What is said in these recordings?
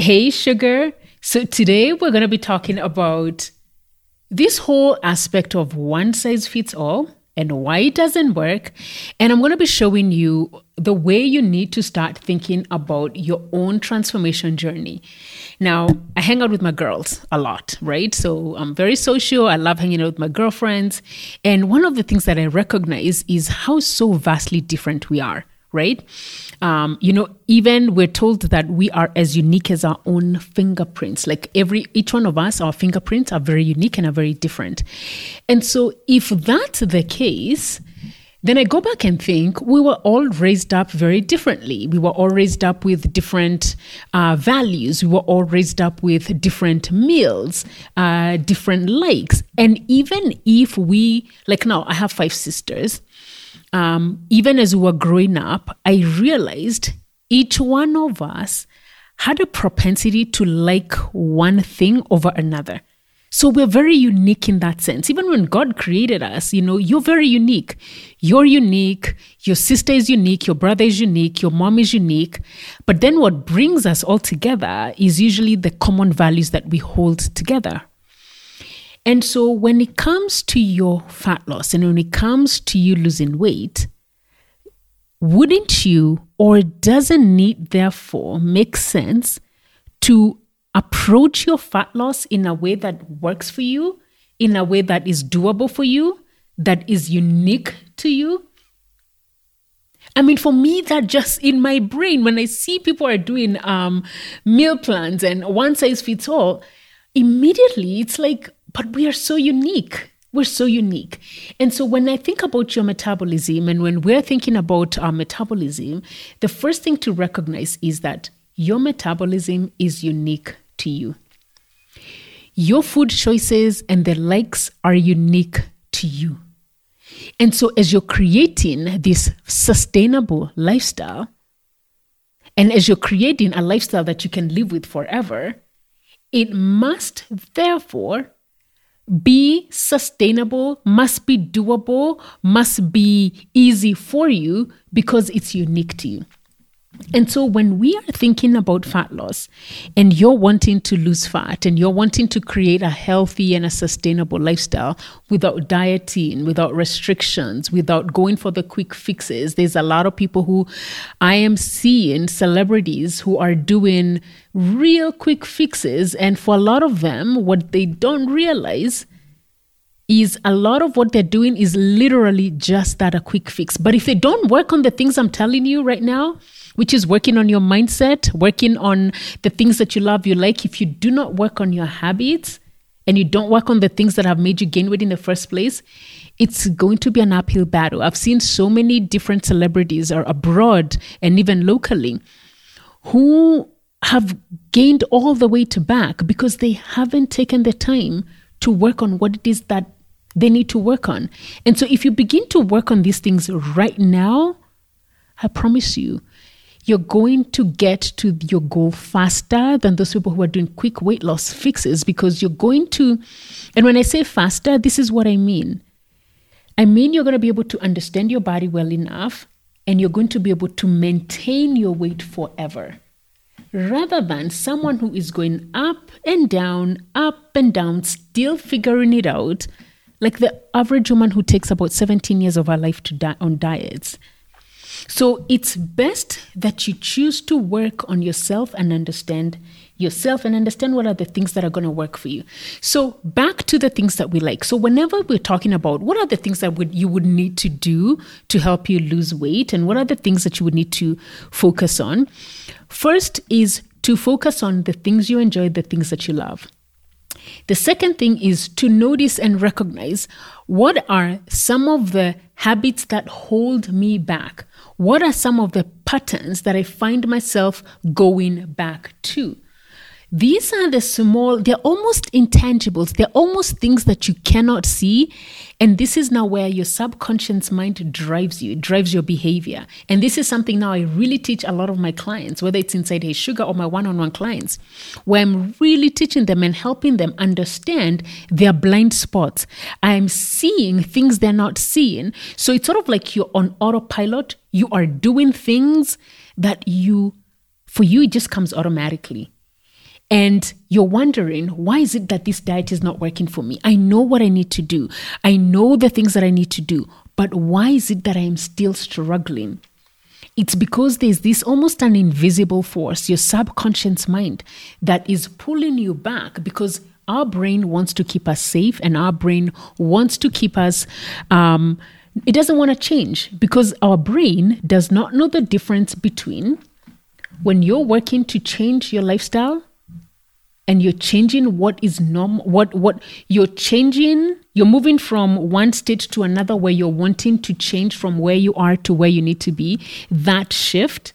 Hey, sugar. So today we're going to be talking about this whole aspect of one size fits all and why it doesn't work. And I'm going to be showing you the way you need to start thinking about your own transformation journey. Now, I hang out with my girls a lot, right? So I'm very social. I love hanging out with my girlfriends. And one of the things that I recognize is how so vastly different we are right? Um, you know, even we're told that we are as unique as our own fingerprints. Like every each one of us, our fingerprints are very unique and are very different. And so, if that's the case, then I go back and think we were all raised up very differently. We were all raised up with different uh, values. We were all raised up with different meals, uh, different likes. And even if we, like now, I have five sisters um, even as we were growing up, I realized each one of us had a propensity to like one thing over another. So we're very unique in that sense. Even when God created us, you know, you're very unique. You're unique. Your sister is unique. Your brother is unique. Your mom is unique. But then what brings us all together is usually the common values that we hold together, and so when it comes to your fat loss and when it comes to you losing weight, wouldn't you or doesn't it therefore make sense to approach your fat loss in a way that works for you, in a way that is doable for you, that is unique to you? I mean, for me, that just in my brain, when I see people are doing um, meal plans and one size fits all, immediately it's like, but we are so unique. We're so unique. And so when I think about your metabolism and when we're thinking about our metabolism, the first thing to recognize is that your metabolism is unique to you. Your food choices and the likes are unique to you. And so, as you're creating this sustainable lifestyle, and as you're creating a lifestyle that you can live with forever, it must therefore be sustainable, must be doable, must be easy for you because it's unique to you. And so, when we are thinking about fat loss and you're wanting to lose fat and you're wanting to create a healthy and a sustainable lifestyle without dieting, without restrictions, without going for the quick fixes, there's a lot of people who I am seeing celebrities who are doing real quick fixes. And for a lot of them, what they don't realize is a lot of what they're doing is literally just that a quick fix. But if they don't work on the things I'm telling you right now, which is working on your mindset, working on the things that you love, you like. If you do not work on your habits and you don't work on the things that have made you gain weight in the first place, it's going to be an uphill battle. I've seen so many different celebrities or abroad and even locally who have gained all the weight back because they haven't taken the time to work on what it is that they need to work on. And so if you begin to work on these things right now, I promise you, you're going to get to your goal faster than those people who are doing quick weight loss fixes because you're going to, and when I say faster, this is what I mean. I mean, you're going to be able to understand your body well enough and you're going to be able to maintain your weight forever rather than someone who is going up and down, up and down, still figuring it out, like the average woman who takes about 17 years of her life to die on diets. So it's best that you choose to work on yourself and understand yourself and understand what are the things that are going to work for you. So back to the things that we like. So whenever we're talking about what are the things that would you would need to do to help you lose weight and what are the things that you would need to focus on? First is to focus on the things you enjoy, the things that you love. The second thing is to notice and recognize what are some of the habits that hold me back? What are some of the patterns that I find myself going back to? These are the small, they're almost intangibles. They're almost things that you cannot see. And this is now where your subconscious mind drives you, drives your behavior. And this is something now I really teach a lot of my clients, whether it's inside Hey Sugar or my one on one clients, where I'm really teaching them and helping them understand their blind spots. I'm seeing things they're not seeing. So it's sort of like you're on autopilot. You are doing things that you, for you, it just comes automatically and you're wondering, why is it that this diet is not working for me? I know what I need to do. I know the things that I need to do, but why is it that I am still struggling? It's because there's this almost an invisible force, your subconscious mind, that is pulling you back because our brain wants to keep us safe and our brain wants to keep us um, it doesn't want to change because our brain does not know the difference between when you're working to change your lifestyle and you're changing what is normal what what you're changing you're moving from one state to another where you're wanting to change from where you are to where you need to be. That shift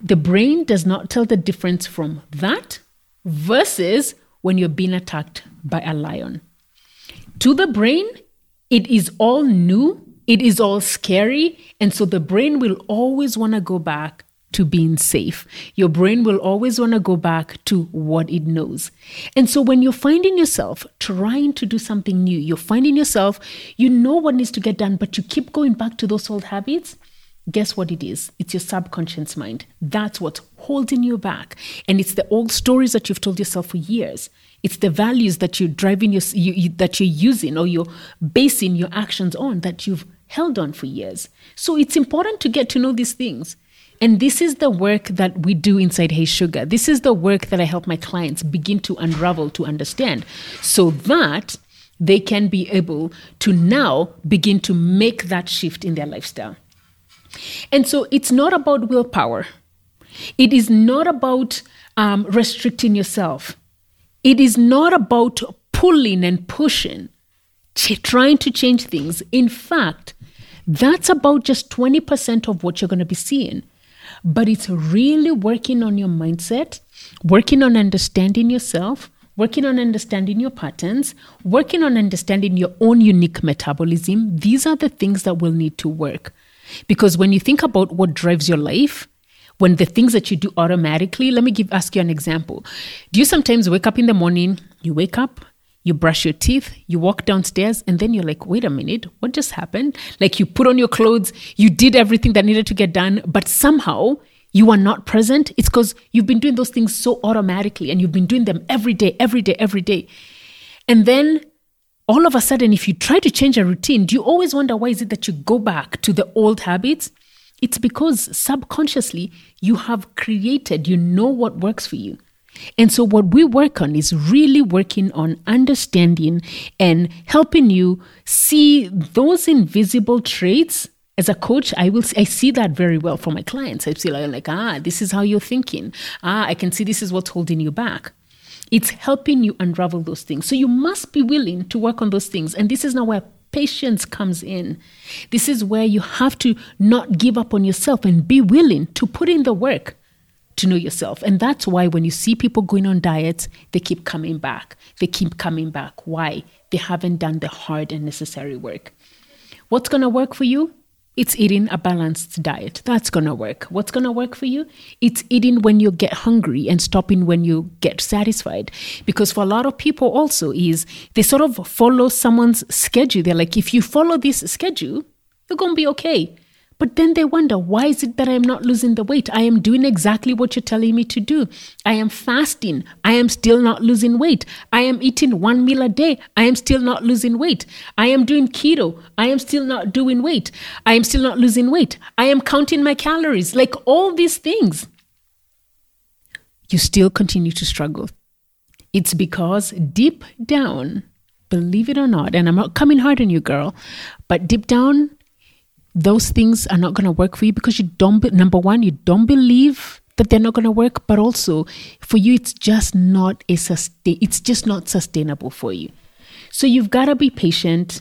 the brain does not tell the difference from that versus when you're being attacked by a lion. To the brain it is all new it is all scary and so the brain will always want to go back to being safe. Your brain will always want to go back to what it knows. And so when you're finding yourself trying to do something new, you're finding yourself, you know what needs to get done, but you keep going back to those old habits. Guess what it is? It's your subconscious mind. That's what's holding you back. And it's the old stories that you've told yourself for years. It's the values that you're driving your, you, you, that you're using or you're basing your actions on that you've held on for years. So it's important to get to know these things. And this is the work that we do inside Hey Sugar. This is the work that I help my clients begin to unravel, to understand, so that they can be able to now begin to make that shift in their lifestyle. And so it's not about willpower, it is not about um, restricting yourself, it is not about pulling and pushing, trying to change things. In fact, that's about just 20% of what you're going to be seeing but it's really working on your mindset, working on understanding yourself, working on understanding your patterns, working on understanding your own unique metabolism. These are the things that will need to work. Because when you think about what drives your life, when the things that you do automatically, let me give ask you an example. Do you sometimes wake up in the morning, you wake up, you brush your teeth, you walk downstairs, and then you're like, wait a minute, what just happened? Like you put on your clothes, you did everything that needed to get done, but somehow you are not present. It's because you've been doing those things so automatically and you've been doing them every day, every day, every day. And then all of a sudden, if you try to change a routine, do you always wonder why is it that you go back to the old habits? It's because subconsciously you have created, you know what works for you. And so, what we work on is really working on understanding and helping you see those invisible traits. As a coach, I will I see that very well for my clients. I see like, ah, this is how you're thinking. Ah, I can see this is what's holding you back. It's helping you unravel those things. So you must be willing to work on those things. And this is now where patience comes in. This is where you have to not give up on yourself and be willing to put in the work to know yourself. And that's why when you see people going on diets, they keep coming back. They keep coming back. Why? They haven't done the hard and necessary work. What's going to work for you? It's eating a balanced diet. That's going to work. What's going to work for you? It's eating when you get hungry and stopping when you get satisfied. Because for a lot of people also is they sort of follow someone's schedule. They're like, if you follow this schedule, you're going to be okay. But then they wonder, why is it that I am not losing the weight? I am doing exactly what you're telling me to do. I am fasting. I am still not losing weight. I am eating one meal a day. I am still not losing weight. I am doing keto. I am still not doing weight. I am still not losing weight. I am counting my calories. Like all these things. You still continue to struggle. It's because deep down, believe it or not, and I'm not coming hard on you, girl, but deep down, those things are not going to work for you because you don't, be, number one, you don't believe that they're not going to work, but also for you, it's just not a sustain, it's just not sustainable for you. So you've got to be patient.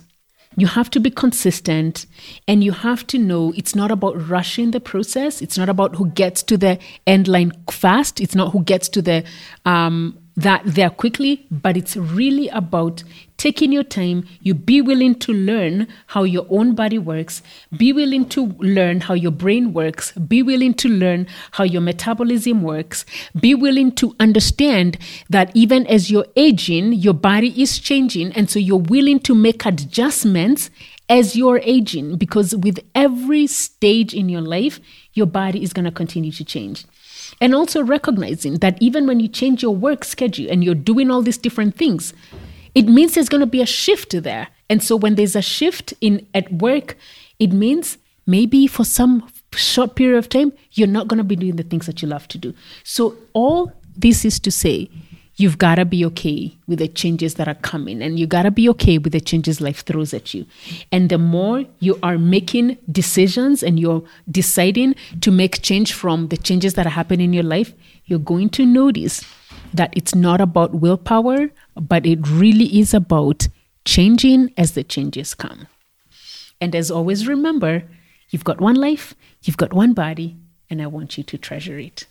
You have to be consistent and you have to know it's not about rushing the process. It's not about who gets to the end line fast. It's not who gets to the um, that there quickly, but it's really about taking your time. You be willing to learn how your own body works, be willing to learn how your brain works, be willing to learn how your metabolism works, be willing to understand that even as you're aging, your body is changing. And so you're willing to make adjustments as you're aging because with every stage in your life, your body is going to continue to change. And also recognizing that even when you change your work schedule and you're doing all these different things, it means there's going to be a shift there. And so when there's a shift in at work, it means maybe for some short period of time, you're not going to be doing the things that you love to do. So all this is to say, you've got to be okay with the changes that are coming and you got to be okay with the changes life throws at you. And the more you are making decisions and you're deciding to make change from the changes that are happening in your life you're going to notice that it's not about willpower but it really is about changing as the changes come. And as always remember you've got one life you've got one body and i want you to treasure it